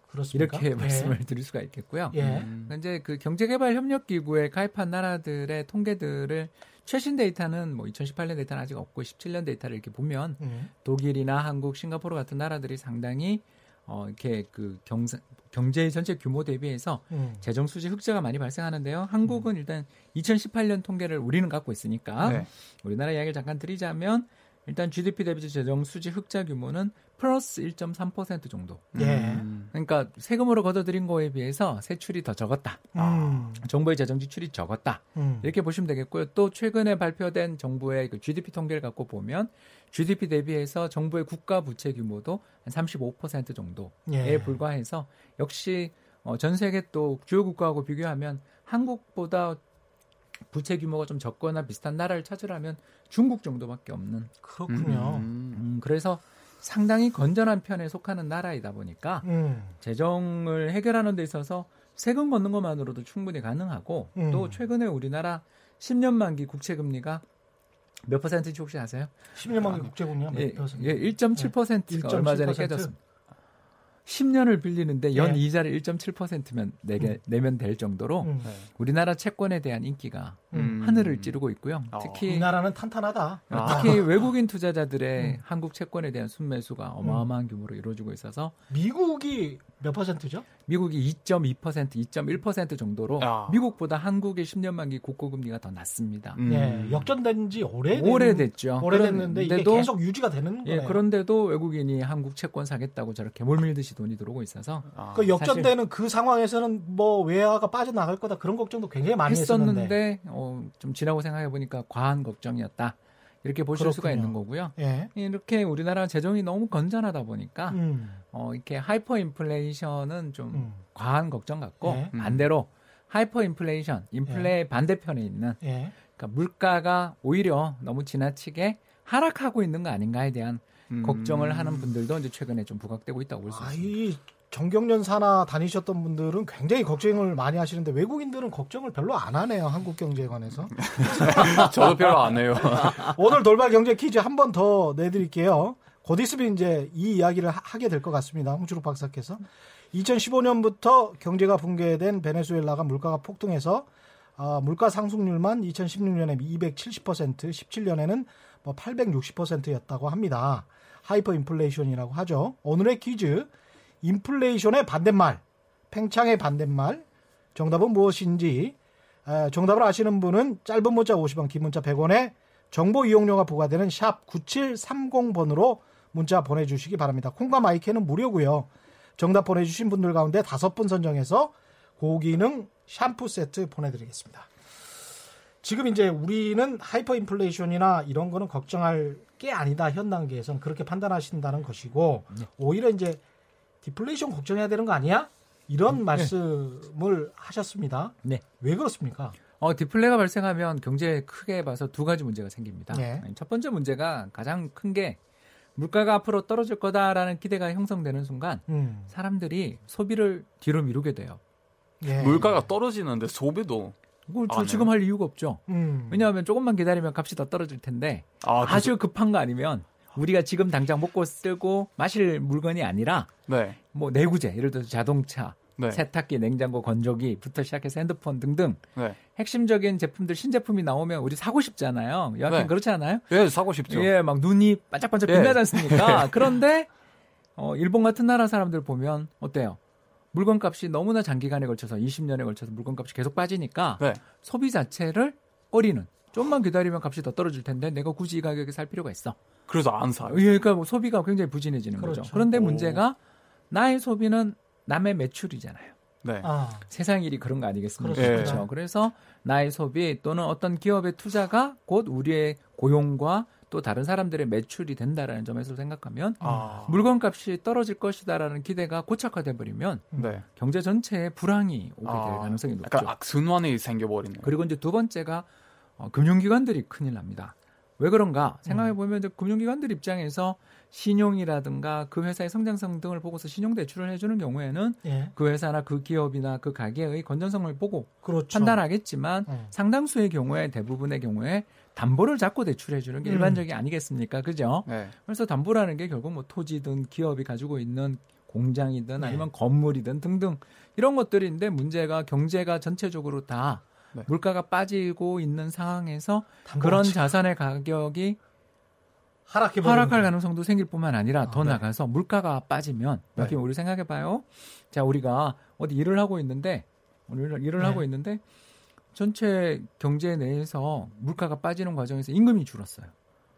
그렇습니까? 이렇게 예. 말씀을 드릴 수가 있겠고요. 예. 음. 이제 그 경제개발협력기구에 가입한 나라들의 통계들을 최신 데이터는 뭐 2018년 데이터는 아직 없고 17년 데이터를 이렇게 보면 음. 독일이나 한국, 싱가포르 같은 나라들이 상당히 어 이렇게 그 경제 경제 전체 규모 대비해서 음. 재정 수지 흑자가 많이 발생하는데요. 한국은 음. 일단 2018년 통계를 우리는 갖고 있으니까 네. 우리나라 이야기를 잠깐 드리자면 일단 GDP 대비 재정 수지 흑자 규모는 플러스 1.3% 정도. 예. 음. 그러니까 세금으로 걷어들인 거에 비해서 세출이 더 적었다. 음. 정부의 재정 지출이 적었다. 음. 이렇게 보시면 되겠고요. 또 최근에 발표된 정부의 그 GDP 통계를 갖고 보면 GDP 대비해서 정부의 국가 부채 규모도 한 35% 정도에 예. 불과해서 역시 어, 전 세계 또 주요 국가하고 비교하면 한국보다 부채 규모가 좀 적거나 비슷한 나라를 찾으라면 중국 정도밖에 없는. 그렇군요. 음, 음, 그래서 상당히 건전한 편에 속하는 나라이다 보니까 음. 재정을 해결하는 데 있어서 세금 걷는 것만으로도 충분히 가능하고 음. 또 최근에 우리나라 10년 만기 국채 금리가 몇 퍼센트인지 혹시 아세요? 10년 만기 아, 국채 금리가 몇 퍼센트? 예, 1.7%가 네. 얼마 전에 깨졌습니다. 10년을 빌리는데 연 네. 이자를 1.7%면 내게 음. 내면 될 정도로 음. 네. 우리나라 채권에 대한 인기가 음. 하늘을 찌르고 있고요. 어. 특히 이 나라는 탄탄하다. 아. 특히 외국인 투자자들의 음. 한국 채권에 대한 순매수가 어마어마한 규모로 이루어지고 있어서 미국이 몇 퍼센트죠? 미국이 2.2%, 2.1% 정도로 야. 미국보다 한국의 10년 만기 국고 금리가 더 낮습니다. 음. 예, 역전된 지 오래 오래됐죠. 오래됐는데 이게 계속 유지가 되는 예, 거예요. 예, 그런데도 외국인이 한국 채권 사겠다고 저렇게 물밀듯이 돈이 들어오고 있어서 아. 그 역전되는 그 상황에서는 뭐 외화가 빠져나갈 거다 그런 걱정도 굉장히 많이 했었는데, 했었는데 어, 좀 지나고 생각해 보니까 과한 걱정이었다. 이렇게 보실 그렇군요. 수가 있는 거고요. 예. 이렇게 우리나라 재정이 너무 건전하다 보니까 음. 어, 이렇게 하이퍼 인플레이션은 좀 음. 과한 걱정 같고 예. 반대로 하이퍼 인플레이션, 인플레 예. 반대편에 있는 예. 그러니까 물가가 오히려 너무 지나치게 하락하고 있는 거 아닌가에 대한 음. 걱정을 하는 분들도 이제 최근에 좀 부각되고 있다고 볼 수 있습니다. 전경련 산하 다니셨던 분들은 굉장히 걱정을 많이 하시는데 외국인들은 걱정을 별로 안 하네요. 한국 경제에 관해서. 저도 별로 안 해요. 오늘 돌발 경제 퀴즈 한 번 더 내드릴게요. 곧 있으면 이제 이 이야기를 하게 될 것 같습니다. 홍춘욱 박사께서. 2015년부터 경제가 붕괴된 베네수엘라가 물가가 폭등해서 어, 물가 상승률만 2016년에 270%, 17년에는 뭐 860%였다고 합니다. 하이퍼 인플레이션이라고 하죠. 오늘의 퀴즈 인플레이션의 반대말, 팽창의 반대말, 정답은 무엇인지 에, 정답을 아시는 분은 짧은 문자 50원, 긴 문자 100원에 정보 이용료가 부과되는 샵 9730번으로 문자 보내주시기 바랍니다. 콩과 마이크는 무료고요. 정답 보내주신 분들 가운데 다섯 분 선정해서 고기능 샴푸 세트 보내드리겠습니다. 지금 이제 우리는 하이퍼 인플레이션이나 이런 거는 걱정할 게 아니다 현 단계에선 그렇게 판단하신다는 것이고 네. 오히려 이제 디플레이션 걱정해야 되는 거 아니야? 이런 네. 말씀을 하셨습니다. 네. 왜 그렇습니까? 어, 디플레가 발생하면 경제에 크게 봐서 두 가지 문제가 생깁니다. 네. 첫 번째 문제가 가장 큰 게 물가가 앞으로 떨어질 거다라는 기대가 형성되는 순간 음. 사람들이 소비를 뒤로 미루게 돼요. 예. 물가가 떨어지는데 소비도 그걸 지금 할 이유가 없죠. 음. 왜냐하면 조금만 기다리면 값이 더 떨어질 텐데 아, 주 급한 거 아니면 우리가 지금 당장 먹고 쓰고 마실 물건이 아니라 네. 뭐 내구재 예를 들어서 자동차 네. 세탁기, 냉장고, 건조기부터 시작해서 핸드폰 등등 네. 핵심적인 제품들 신제품이 나오면 우리 사고 싶잖아요. 여하튼 네. 그렇지 않아요? 예, 사고 싶죠. 예, 막 눈이 반짝반짝 예. 빛나지 않습니까? 그런데 어, 일본 같은 나라 사람들 보면 어때요? 물건값이 너무나 장기간에 걸쳐서 20년에 걸쳐서 물건값이 계속 빠지니까 네. 소비 자체를 꺼리는 좀만 기다리면 값이 더 떨어질 텐데 내가 굳이 이 가격에 살 필요가 있어. 그래서 안 사요. 예, 그러니까 뭐 소비가 굉장히 부진해지는 그렇죠. 거죠. 그런데 오. 문제가 나의 소비는 남의 매출이잖아요. 네. 아. 세상 일이 그런 거 아니겠습니까? 그렇죠. 그렇죠. 그래서 나의 소비 또는 어떤 기업의 투자가 곧 우리의 고용과 또 다른 사람들의 매출이 된다라는 점에서 생각하면 아. 물건값이 떨어질 것이다라는 기대가 고착화돼 버리면 네. 경제 전체에 불황이 오게 될 아. 가능성이 높죠. 그러니까 악순환이 생겨버리네요. 그리고 이제 두 번째가 어, 금융기관들이 큰일 납니다. 왜 그런가 생각해 보면 음. 금융기관들 입장에서 신용이라든가 그 회사의 성장성 등을 보고서 신용 대출을 해주는 경우에는 예. 그 회사나 그 기업이나 그 가게의 건전성을 보고 그렇죠. 판단하겠지만 음. 상당수의 경우에 대부분의 경우에 담보를 잡고 대출해 주는 게 음. 일반적이 아니겠습니까? 그죠? 네. 그래서 담보라는 게 결국 뭐 토지든 기업이 가지고 있는 공장이든 네. 아니면 건물이든 등등 이런 것들인데 문제가 경제가 전체적으로 다 네. 물가가 빠지고 있는 상황에서 그런 자산의 가격이 하락할 가능성도 생길 뿐만 아니라 아, 더 네. 나가서 물가가 빠지면 여기 네. 우리 생각해 봐요. 자, 우리가 어디 일을 하고 있는데 오늘 일을 네. 하고 있는데 전체 경제 내에서 물가가 빠지는 과정에서 임금이 줄었어요.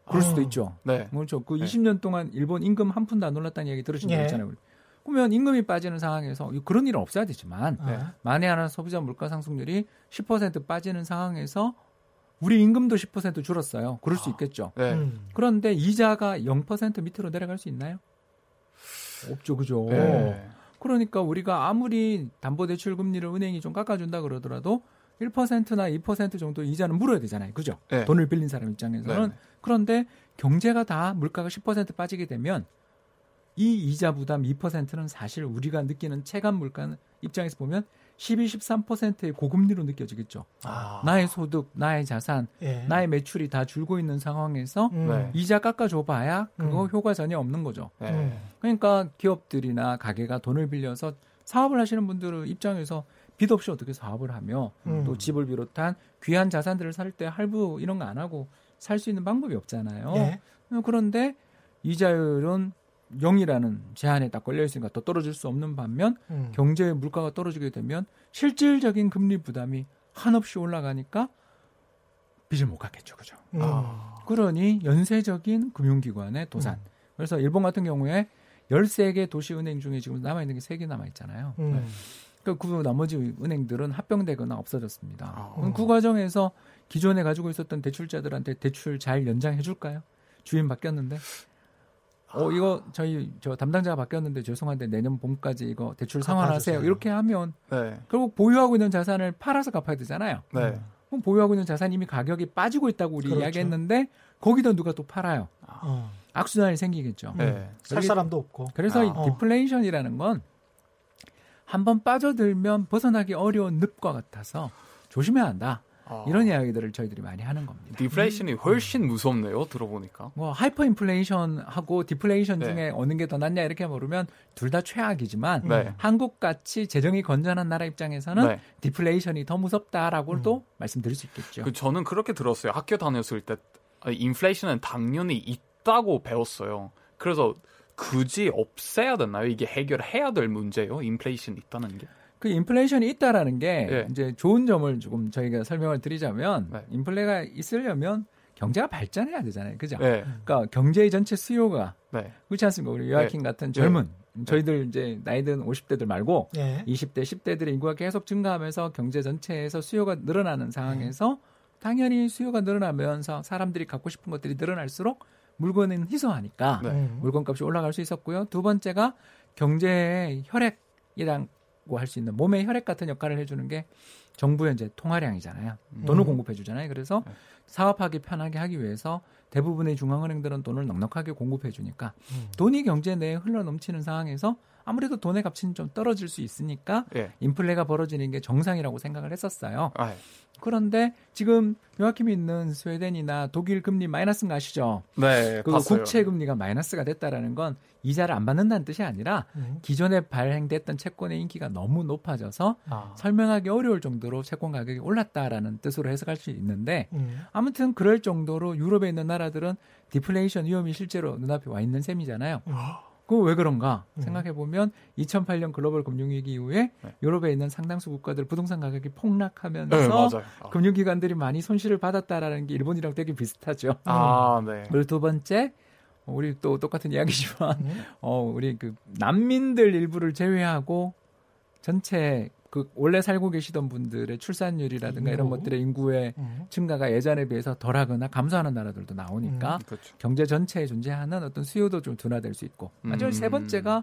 그럴 수도 어, 있죠. 네. 그렇죠. 그 네. 20년 동안 일본 임금 한 푼도 안 올랐다는 얘기 들으신 적 예. 있잖아요. 그러면 임금이 빠지는 상황에서 그런 일은 없어야 되지만 네. 만에 하나 소비자 물가 상승률이 10% 빠지는 상황에서 우리 임금도 10% 줄었어요. 그럴 수 아, 있겠죠. 네. 음. 그런데 이자가 0% 밑으로 내려갈 수 있나요? 없죠, 그죠? 네. 그러니까 우리가 아무리 담보대출 금리를 은행이 좀 깎아준다 그러더라도 1%나 2% 정도 이자는 물어야 되잖아요. 그죠? 네. 돈을 빌린 사람 입장에서는. 네. 그런데 경제가 다 물가가 10% 빠지게 되면 이 이자 부담 2%는 사실 우리가 느끼는 체감 물가 입장에서 보면 12, 13%의 고금리로 느껴지겠죠. 아. 나의 소득, 나의 자산, 예. 나의 매출이 다 줄고 있는 상황에서 음. 네. 이자 깎아줘 봐야 그거 음. 효과 전혀 없는 거죠. 네. 그러니까 기업들이나 가게가 돈을 빌려서 사업을 하시는 분들 입장에서 빚 없이 어떻게 사업을 하며 음. 또 집을 비롯한 귀한 자산들을 살 때 할부 이런 거 안 하고 살 수 있는 방법이 없잖아요. 예. 그런데 이자율은 0이라는 제한에 딱 걸려 있으니까 더 떨어질 수 없는 반면 음. 경제의 물가가 떨어지게 되면 실질적인 금리 부담이 한없이 올라가니까 빚을 못 갚겠죠. 그죠? 음. 아. 그러니 연쇄적인 금융기관의 도산. 음. 그래서 일본 같은 경우에 13개 도시은행 중에 지금 남아있는 게 3개 남아있잖아요. 음. 네. 그러니까 그 나머지 은행들은 합병되거나 없어졌습니다. 아. 그 과정에서 기존에 가지고 있었던 대출자들한테 대출 잘 연장해 줄까요? 주인 바뀌었는데 어 이거 저희 저 담당자가 바뀌었는데 죄송한데 내년 봄까지 이거 대출 상환하세요. 이렇게 하면 네. 결국 보유하고 있는 자산을 팔아서 갚아야 되잖아요. 네. 그럼 보유하고 있는 자산 이미 가격이 빠지고 있다고 우리 그렇죠. 이야기했는데 거기다 누가 또 팔아요. 어. 악순환이 생기겠죠. 네. 살 사람도 없고. 그래서 아. 이 디플레이션이라는 건 한번 빠져들면 벗어나기 어려운 늪과 같아서 조심해야 한다. 아. 이런 이야기들을 저희들이 많이 하는 겁니다. 디플레이션이 음. 훨씬 무섭네요. 들어보니까. 뭐 하이퍼 인플레이션하고 디플레이션 네. 중에 어느 게 더 낫냐 이렇게 물으면 둘 다 최악이지만 네. 한국 같이 재정이 건전한 나라 입장에서는 네. 디플레이션이 더 무섭다라고도 음. 말씀드릴 수 있겠죠. 그 저는 그렇게 들었어요. 학교 다녔을 때 인플레이션은 당연히 있다고 배웠어요. 그래서 굳이 없애야 되나요? 이게 해결해야 될 문제요. 인플레이션 있다는 게. 그 인플레이션이 있다라는 게 네. 이제 좋은 점을 조금 저희가 설명을 드리자면 네. 인플레가 있으려면 경제가 발전해야 되잖아요. 그죠? 네. 그러니까 경제의 전체 수요가 네. 그렇지 않습니까? 우리 요아킨 네. 같은 젊은 네. 저희들 이제 나이든 50대들 말고 20대, 10대들의 인구가 계속 증가하면서 경제 전체에서 수요가 늘어나는 상황에서 당연히 수요가 늘어나면서 사람들이 갖고 싶은 것들이 늘어날수록 물건은 희소하니까 물건값이 올라갈 수 있었고요. 두 번째가 경제의 혈액이랑 할 수 있는 몸의 혈액 같은 역할을 해주는 게 정부의 이제 통화량이잖아요. 돈을 음. 공급해 주잖아요. 그래서 네. 사업하기 편하게 하기 위해서 대부분의 중앙은행들은 돈을 넉넉하게 공급해 주니까 음. 돈이 경제 내에 흘러 넘치는 상황에서 아무래도 돈의 값은 좀 떨어질 수 있으니까 예. 인플레가 벌어지는 게 정상이라고 생각을 했었어요. 아, 예. 그런데 지금 요아킴이 있는 스웨덴이나 독일 금리 마이너스인 거 아시죠? 네, 그 봤어요. 국채 금리가 마이너스가 됐다라는 건 이자를 안 받는다는 뜻이 아니라 음. 기존에 발행됐던 채권의 인기가 너무 높아져서 아. 설명하기 어려울 정도로 채권 가격이 올랐다라는 뜻으로 해석할 수 있는데 음. 아무튼 그럴 정도로 유럽에 있는 나라들은 디플레이션 위험이 실제로 눈앞에 와 있는 셈이잖아요. 음. 그 왜 그런가 음. 생각해 보면 2008년 글로벌 금융위기 이후에 네. 유럽에 있는 상당수 국가들 부동산 가격이 폭락하면서 네, 아. 금융기관들이 많이 손실을 받았다라는 게 일본이랑 되게 비슷하죠. 아, 네. 그리고 두 번째 우리 또 똑같은 이야기지만 음. 어 우리 그 난민들 일부를 제외하고 전체 그 원래 살고 계시던 분들의 출산율이라든가 이런 것들의 인구의 음. 증가가 예전에 비해서 덜하거나 감소하는 나라들도 나오니까 음, 그렇죠. 경제 전체에 존재하는 어떤 수요도 좀 둔화될 수 있고 마지막 음. 세 번째가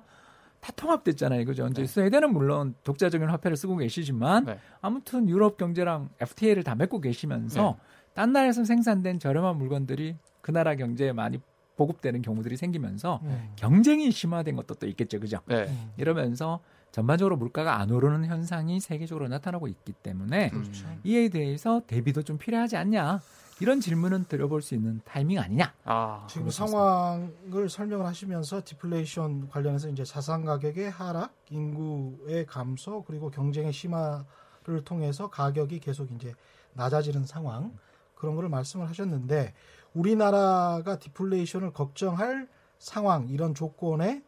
다 통합됐잖아요. 그죠? 이제 네. 스웨덴은 물론 독자적인 화폐를 쓰고 계시지만 네. 아무튼 유럽 경제랑 FTA를 다 맺고 계시면서 네. 딴 나라에서 생산된 저렴한 물건들이 그 나라 경제에 많이 보급되는 경우들이 생기면서 네. 경쟁이 심화된 것도 또 있겠죠. 그죠? 네. 이러면서 전반적으로 물가가 안 오르는 현상이 세계적으로 나타나고 있기 때문에 그렇죠. 이에 대해서 대비도 좀 필요하지 않냐 이런 질문은 들어볼 수 있는 타이밍 아니냐? 아, 지금 상황을 설명을 하시면서 디플레이션 관련해서 이제 자산 가격의 하락, 인구의 감소, 그리고 경쟁의 심화를 통해서 가격이 계속 이제 낮아지는 상황 그런 거를 말씀을 하셨는데 우리나라가 디플레이션을 걱정할 상황 이런 조건에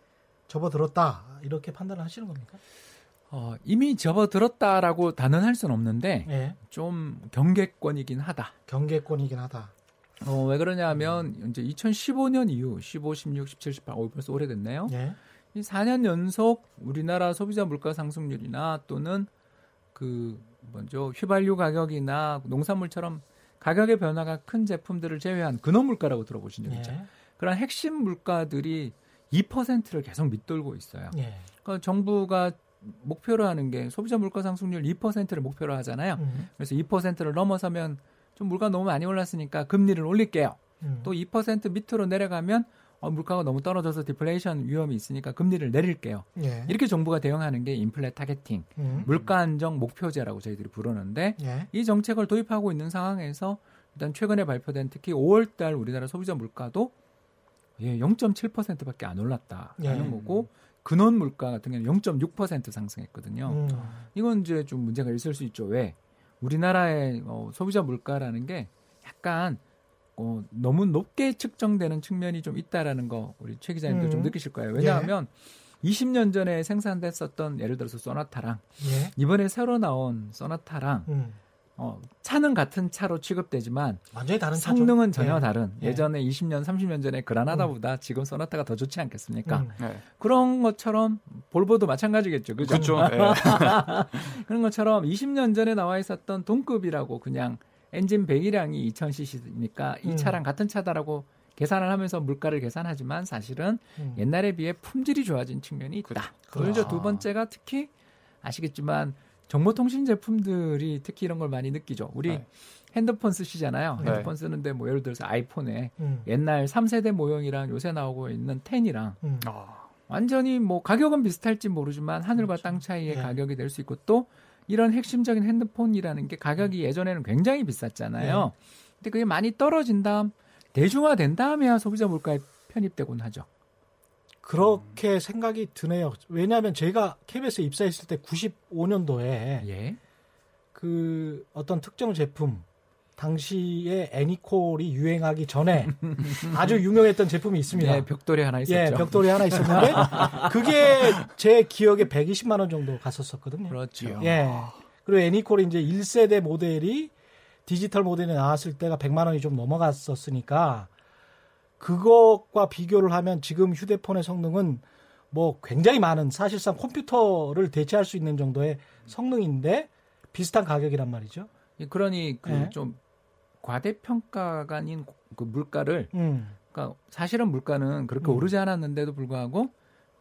접어들었다 이렇게 판단을 하시는 겁니까? 어, 이미 접어들었다라고 단언할 수는 없는데 네. 좀 경계권이긴 하다. 경계권이긴 하다. 어, 왜 그러냐면 음. 이제 2015년 이후 15, 16, 17, 18, 어, 벌써 오래됐네요. 네. 이 4년 연속 우리나라 소비자 물가 상승률이나 또는 그 먼저 휘발유 가격이나 농산물처럼 가격의 변화가 큰 제품들을 제외한 근원 물가라고 들어보신 적 있죠. 네. 그런 핵심 물가들이 2%를 계속 밑돌고 있어요. 예. 그러니까 정부가 목표로 하는 게 소비자 물가 상승률 2%를 목표로 하잖아요. 음. 그래서 2%를 넘어서면 좀 물가 너무 많이 올랐으니까 금리를 올릴게요. 음. 또2% 밑으로 내려가면 어, 물가가 너무 떨어져서 디플레이션 위험이 있으니까 금리를 내릴게요. 예. 이렇게 정부가 대응하는 게 인플레 targeting, 음. 물가 안정 목표제라고 저희들이 부르는데 예. 이 정책을 도입하고 있는 상황에서 일단 최근에 발표된 특히 5월달 우리나라 소비자 물가도 예, 0.7%밖에 안 올랐다라는 예. 거고 근원 물가 같은 경우는 0.6% 상승했거든요. 음. 이건 이제 좀 문제가 있을 수 있죠. 왜? 우리나라의 어, 소비자 물가라는 게 약간 어, 너무 높게 측정되는 측면이 좀 있다라는 거 우리 최 기자님도 음. 좀 느끼실 거예요. 왜냐하면 예. 20년 전에 생산됐었던 예를 들어서 소나타랑 예. 이번에 새로 나온 소나타랑 음. 어, 차는 같은 차로 취급되지만 완전히 다른 성능은 차죠. 전혀 네. 다른 네. 예전에 20년 30년 전에 그라나다보다 음. 지금 소나타가 더 좋지 않겠습니까? 음. 네. 그런 것처럼 볼보도 마찬가지겠죠. 그죠? 그렇죠. 네. 그런 것처럼 20년 전에 나와 있었던 동급이라고 그냥 엔진 배기량이 2000cc니까 이 음. 차랑 같은 차다라고 계산을 하면서 물가를 계산하지만 사실은 음. 옛날에 비해 품질이 좋아진 측면이 있다. 그리고 두 번째가 특히 아시겠지만 정보통신 제품들이 특히 이런 걸 많이 느끼죠. 우리 네. 핸드폰 쓰시잖아요. 네. 핸드폰 쓰는데 뭐 예를 들어서 아이폰에 음. 옛날 3세대 모형이랑 요새 나오고 있는 10이랑 음. 아. 완전히 뭐 가격은 비슷할지 모르지만 하늘과 그렇죠. 땅 차이의 네. 가격이 될 수 있고 또 이런 핵심적인 핸드폰이라는 게 가격이 음. 예전에는 굉장히 비쌌잖아요. 네. 근데 그게 많이 떨어진 다음 대중화된 다음에야 소비자 물가에 편입되곤 하죠. 그렇게 음. 생각이 드네요. 왜냐하면 제가 KBS에 입사했을 때 95년도에 예? 그 어떤 특정 제품 당시에 애니콜이 유행하기 전에 아주 유명했던 제품이 있습니다. 네, 벽돌이 하나 있었죠. 예, 벽돌이 하나 있었는데 그게 제 기억에 120만 원 정도 갔었었거든요. 그렇죠. 예. 그리고 애니콜이 이제 1세대 모델이 디지털 모델이 나왔을 때가 100만 원이 좀 넘어갔었으니까 그것과 비교를 하면 지금 휴대폰의 성능은 뭐 굉장히 많은 사실상 컴퓨터를 대체할 수 있는 정도의 성능인데 비슷한 가격이란 말이죠. 예, 그러니 그좀 네. 과대평가가 아닌 그 물가를 음. 그러니까 사실은 물가는 그렇게 음. 오르지 않았는데도 불구하고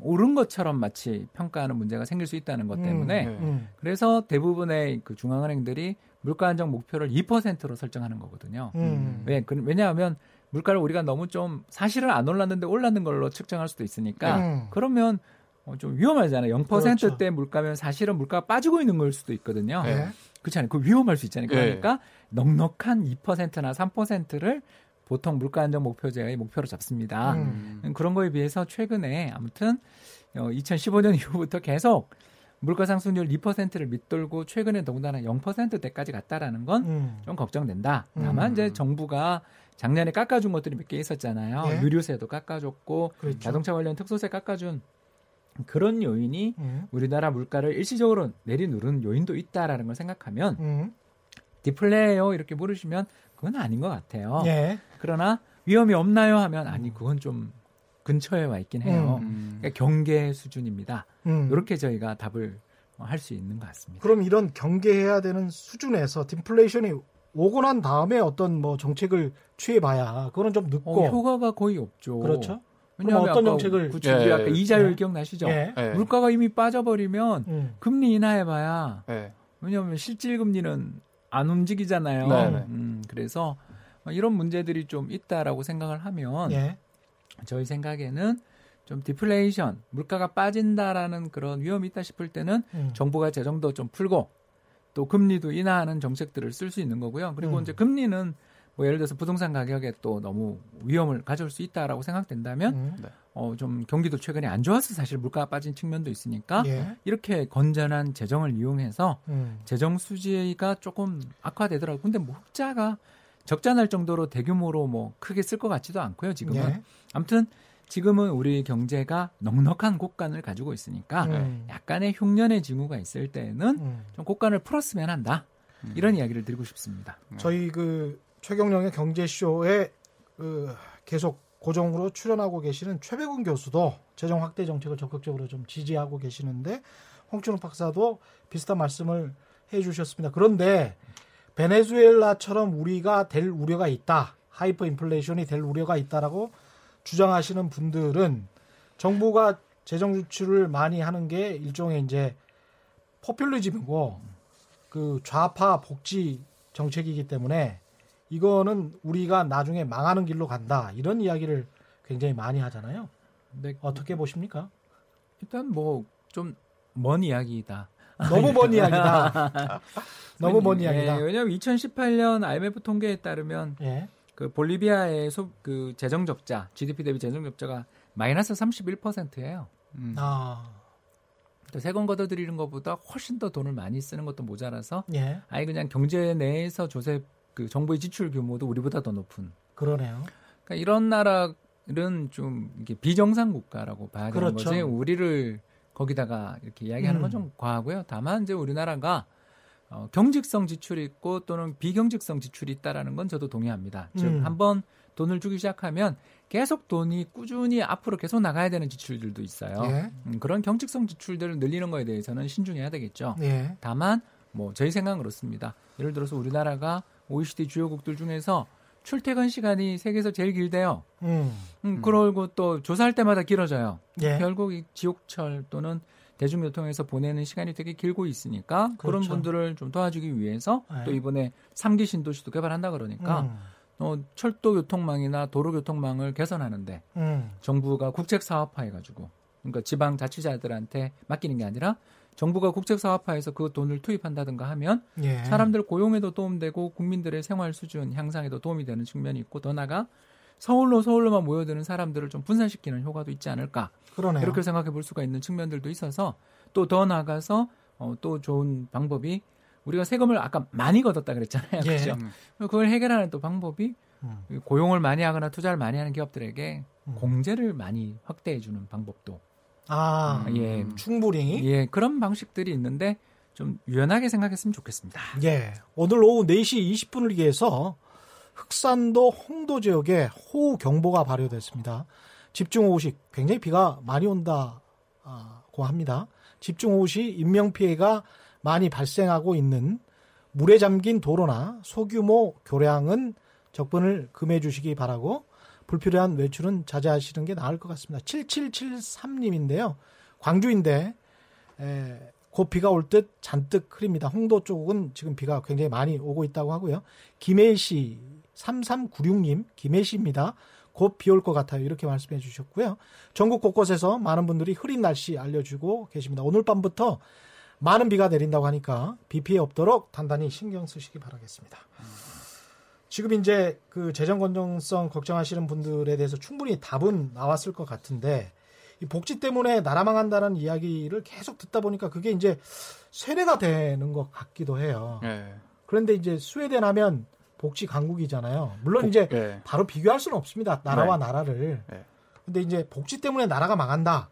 오른 것처럼 마치 평가하는 문제가 생길 수 있다는 것 음. 때문에 음. 네. 그래서 대부분의 그 중앙은행들이 물가 안정 목표를 2%로 설정하는 거거든요. 음. 왜? 그, 왜냐하면 물가를 우리가 너무 좀 사실은 안 올랐는데 올랐는 걸로 측정할 수도 있으니까 음. 그러면 어, 좀 위험하잖아요. 0%대 그렇죠. 물가면 사실은 물가가 빠지고 있는 걸 수도 있거든요. 네. 그렇지 않아요? 그 위험할 수 있잖아요. 그러니까 네. 넉넉한 2%나 3%를 보통 물가 안정 목표제의 목표로 잡습니다. 음. 그런 거에 비해서 최근에 아무튼 어, 2015년 이후부터 계속 물가 상승률 2%를 밑돌고 최근에 더군다나 0%대까지 갔다라는 건좀 음. 걱정된다. 다만 음. 이제 정부가 작년에 깎아준 것들이 몇 개 있었잖아요. 예? 유류세도 깎아줬고 그렇죠. 자동차 관련 특소세 깎아준 그런 요인이 음. 우리나라 물가를 일시적으로 내리누른 요인도 있다라는 걸 생각하면 음. 디플레요 이렇게 물으시면 그건 아닌 것 같아요. 예. 그러나 위험이 없나요 하면 아니 음. 그건 좀 근처에 와 있긴 해요. 음. 그러니까 경계 수준입니다. 음. 이렇게 저희가 답을 할 수 있는 것 같습니다. 그럼 이런 경계해야 되는 수준에서 디플레이션이 오고 난 다음에 어떤 뭐 정책을 취해봐야 그거는 좀 늦고 어, 효과가 거의 없죠. 그렇죠. 왜냐하면 어떤 정책을 구축 예, 아까 이자율 예. 기억나시죠? 예. 예. 물가가 이미 빠져버리면 음. 금리 인하해봐야 예. 왜냐하면 실질 금리는 안 움직이잖아요. 네, 네. 음, 그래서 이런 문제들이 좀 있다라고 생각을 하면 예. 저희 생각에는 좀 디플레이션 물가가 빠진다라는 그런 위험이 있다 싶을 때는 음. 정부가 재정도 좀 풀고 또 금리도 인하하는 정책들을 쓸 수 있는 거고요. 그리고 음. 이제 금리는 뭐 예를 들어서 부동산 가격에 또 너무 위험을 가져올 수 있다라고 생각된다면 음. 네. 어 좀 경기도 최근에 안 좋아서 사실 물가가 빠진 측면도 있으니까 예. 이렇게 건전한 재정을 이용해서 음. 재정 수지가 조금 악화되더라고요. 근데 뭐 흑자가 적자 날 정도로 대규모로 뭐 크게 쓸 것 같지도 않고요. 지금은 예. 아무튼 지금은 우리 경제가 넉넉한 곳간을 가지고 있으니까 음. 약간의 흉년의 징후가 있을 때는 음. 좀 곳간을 풀었으면 한다. 음. 이런 이야기를 드리고 싶습니다. 저희 그 최경영의 경제쇼에 그 계속 고정으로 출연하고 계시는 최배근 교수도 재정 확대 정책을 적극적으로 좀 지지하고 계시는데 홍춘욱 박사도 비슷한 말씀을 해 주셨습니다. 그런데 베네수엘라처럼 우리가 될 우려가 있다. 하이퍼 인플레이션이 될 우려가 있다라고 주장하시는 분들은 정부가 재정 주출을 많이 하는 게 일종의 이제 포퓰리즘이고 그 좌파 복지 정책이기 때문에 이거는 우리가 나중에 망하는 길로 간다 이런 이야기를 굉장히 많이 하잖아요. 네. 어떻게 보십니까? 일단 뭐 좀 먼 이야기다. 너무 먼 이야기다. 너무 먼 이야기다. 예, 왜냐하면 2018년 IMF 통계에 따르면 예. 그 볼리비아의 소, 그 재정 적자, GDP 대비 재정 적자가 마이너스 31%예요. 음. 아. 세금 걷어들이는 것보다 훨씬 더 돈을 많이 쓰는 것도 모자라서 예. 아예 그냥 경제 내에서 조세 그 정부의 지출 규모도 우리보다 더 높은. 그러네요. 그러니까 이런 나라는 좀 이게 비정상 국가라고 봐야 되는 그렇죠. 거지. 우리를 거기다가 이렇게 이야기하는 음. 건좀 과하고요. 다만 이제 우리나라가 어, 경직성 지출이 있고 또는 비경직성 지출이 있다라는 건 저도 동의합니다. 즉 음. 한번 돈을 주기 시작하면 계속 돈이 꾸준히 앞으로 계속 나가야 되는 지출들도 있어요. 예. 음, 그런 경직성 지출들을 늘리는 거에 대해서는 신중해야 되겠죠. 예. 다만 뭐 저희 생각은 그렇습니다. 예를 들어서 우리나라가 OECD 주요국들 중에서 출퇴근 시간이 세계에서 제일 길대요. 음. 음, 그러고 또 조사할 때마다 길어져요. 예. 결국 이 지옥철 또는 대중교통에서 보내는 시간이 되게 길고 있으니까 그렇죠. 그런 분들을 좀 도와주기 위해서 네. 또 이번에 3기 신도시도 개발한다 그러니까 음. 어, 철도 교통망이나 도로 교통망을 개선하는데 음. 정부가 국책 사업화해 가지고 그러니까 지방 자치자들한테 맡기는 게 아니라 정부가 국책 사업화해서 그 돈을 투입한다든가 하면 예. 사람들 고용에도 도움되고 국민들의 생활 수준 향상에도 도움이 되는 측면이 있고 더 나가 서울로 서울로만 모여드는 사람들을 좀 분산시키는 효과도 있지 않을까 그러네요. 이렇게 생각해 볼 수가 있는 측면들도 있어서 또 더 나아가서 어, 또 좋은 방법이 우리가 세금을 아까 많이 걷었다 그랬잖아요. 예. 그렇죠? 그걸 해결하는 또 방법이 음. 고용을 많이 하거나 투자를 많이 하는 기업들에게 음. 공제를 많이 확대해 주는 방법도 아, 음, 예. 충분히 예, 그런 방식들이 있는데 좀 유연하게 생각했으면 좋겠습니다. 예. 오늘 오후 4시 20분을 위해서 흑산도 홍도 지역에 호우 경보가 발효됐습니다. 집중 호우시 굉장히 비가 많이 온다고 합니다. 집중 호우시 인명 피해가 많이 발생하고 있는 물에 잠긴 도로나 소규모 교량은 적분을 금해 주시기 바라고 불필요한 외출은 자제하시는 게 나을 것 같습니다. 7773님인데요. 광주인데 에, 곧 비가 올 듯 잔뜩 흐립니다. 홍도 쪽은 지금 비가 굉장히 많이 오고 있다고 하고요. 김해시 3396님 김해시입니다. 곧 비 올 것 같아요. 이렇게 말씀해 주셨고요. 전국 곳곳에서 많은 분들이 흐린 날씨 알려주고 계십니다. 오늘 밤부터 많은 비가 내린다고 하니까 비 피해 없도록 단단히 신경 쓰시기 바라겠습니다. 지금 이제 그 재정 건전성 걱정하시는 분들에 대해서 충분히 답은 나왔을 것 같은데 이 복지 때문에 나라 망한다는 이야기를 계속 듣다 보니까 그게 이제 세례가 되는 것 같기도 해요. 네. 그런데 이제 스웨덴 하면 복지 강국이잖아요. 물론 복, 이제 네. 바로 비교할 수는 없습니다. 나라와 네. 나라를. 네. 근데 이제 복지 때문에 나라가 망한다.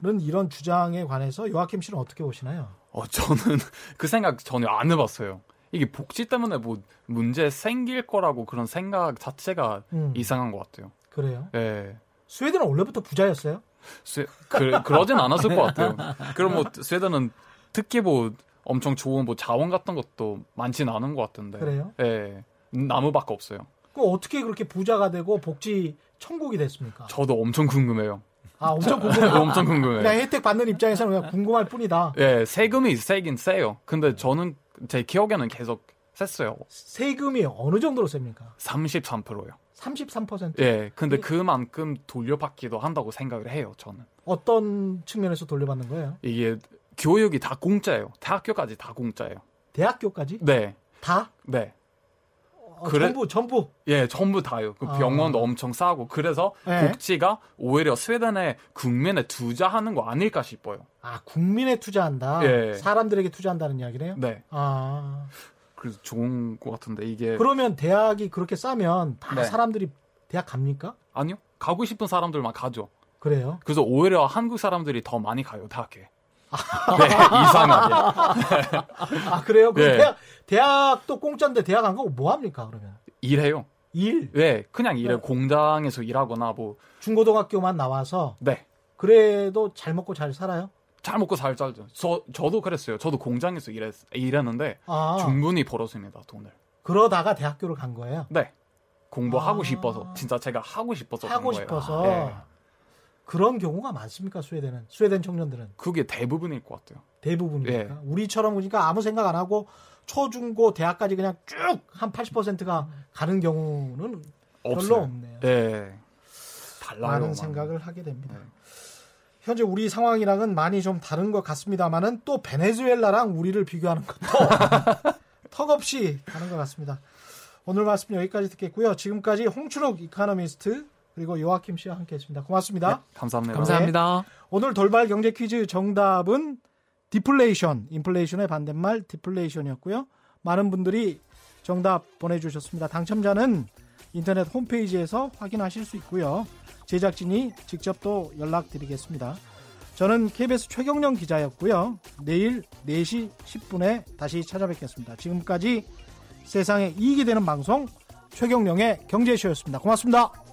는 이런 주장에 관해서 요아킴 씨는 어떻게 보시나요? 어, 저는 그 생각 전혀 안 해봤어요. 이게 복지 때문에 뭐 문제 생길 거라고 그런 생각 자체가 음. 이상한 것 같아요. 그래요? 네. 스웨덴은 원래부터 부자였어요? 스웨, 그, 그러진 않았을 것 같아요. 그럼 뭐 스웨덴은 특히 뭐 엄청 좋은 뭐 자원 같은 것도 많지는 않은 것 같은데. 그래요? 네. 나무밖에 없어요. 그 어떻게 그렇게 부자가 되고 복지 천국이 됐습니까? 저도 엄청 궁금해요. 아, 엄청 궁금해. 엄청 궁금해. 그냥 혜택 받는 입장에서는 그냥 궁금할 뿐이다. 예, 세금이 세긴 세요. 근데 저는 제 기억에는 계속 셌어요. 세금이 어느 정도로 셉니까? 33%요. 33%? 예, 근데 그만큼 돌려받기도 한다고 생각을 해요, 저는. 어떤 측면에서 돌려받는 거예요? 이게 교육이 다 공짜예요. 대학교까지 다 공짜예요. 대학교까지? 네. 다? 네. 어, 그래, 전부 전부 예 전부 다요. 그 아. 병원도 아. 엄청 싸고 그래서 네. 복지가 오히려 스웨덴의 국민에 투자하는 거 아닐까 싶어요. 아 국민에 투자한다. 예. 사람들에게 투자한다는 이야기네요. 네. 아 그래서 좋은 것 같은데 이게 그러면 대학이 그렇게 싸면 다 네. 사람들이 대학 갑니까? 아니요 가고 싶은 사람들만 가죠. 그래요? 그래서 오히려 한국 사람들이 더 많이 가요 대학에. 네, 이상하게. 아 그래요? 그 네. 대학 대학도 공짜인데 대학 안 가고 뭐 합니까 그러면? 일해요. 일? 네, 그냥 일해. 네. 공장에서 일하거나 뭐. 중고등학교만 나와서. 네. 그래도 잘 먹고 잘 살아요? 잘 먹고 잘 살죠. 저 저도 그랬어요. 저도 공장에서 일했, 일했는데 아. 충분히 벌었습니다 돈을. 그러다가 대학교를 간 거예요? 네. 공부하고 아. 싶어서 진짜 제가 하고 싶어서 하고 싶어서. 네. 그런 경우가 많습니까 스웨덴은? 스웨덴 청년들은? 그게 대부분일 것 같아요. 대부분입니까? 네. 우리처럼 그러니까 아무 생각 안 하고 초중고 대학까지 그냥 쭉 한 80%가 가는 경우는 없어요. 별로 없네요. 네. 달라요. 많은 생각을 하게 됩니다. 네. 현재 우리 상황이랑은 많이 좀 다른 것 같습니다만은 또 베네수엘라랑 우리를 비교하는 것도 턱없이 다른 것 같습니다. 오늘 말씀 여기까지 듣겠고요. 지금까지 홍춘옥 이카노미스트 그리고 요아킴 씨와 함께했습니다. 고맙습니다. 네, 감사합니다. 감사합니다. 네. 오늘 돌발 경제 퀴즈 정답은 디플레이션, 인플레이션의 반대말 디플레이션이었고요. 많은 분들이 정답 보내주셨습니다. 당첨자는 인터넷 홈페이지에서 확인하실 수 있고요. 제작진이 직접 또 연락드리겠습니다. 저는 KBS 최경령 기자였고요. 내일 4시 10분에 다시 찾아뵙겠습니다. 지금까지 세상에 이익이 되는 방송 최경령의 경제쇼였습니다. 고맙습니다.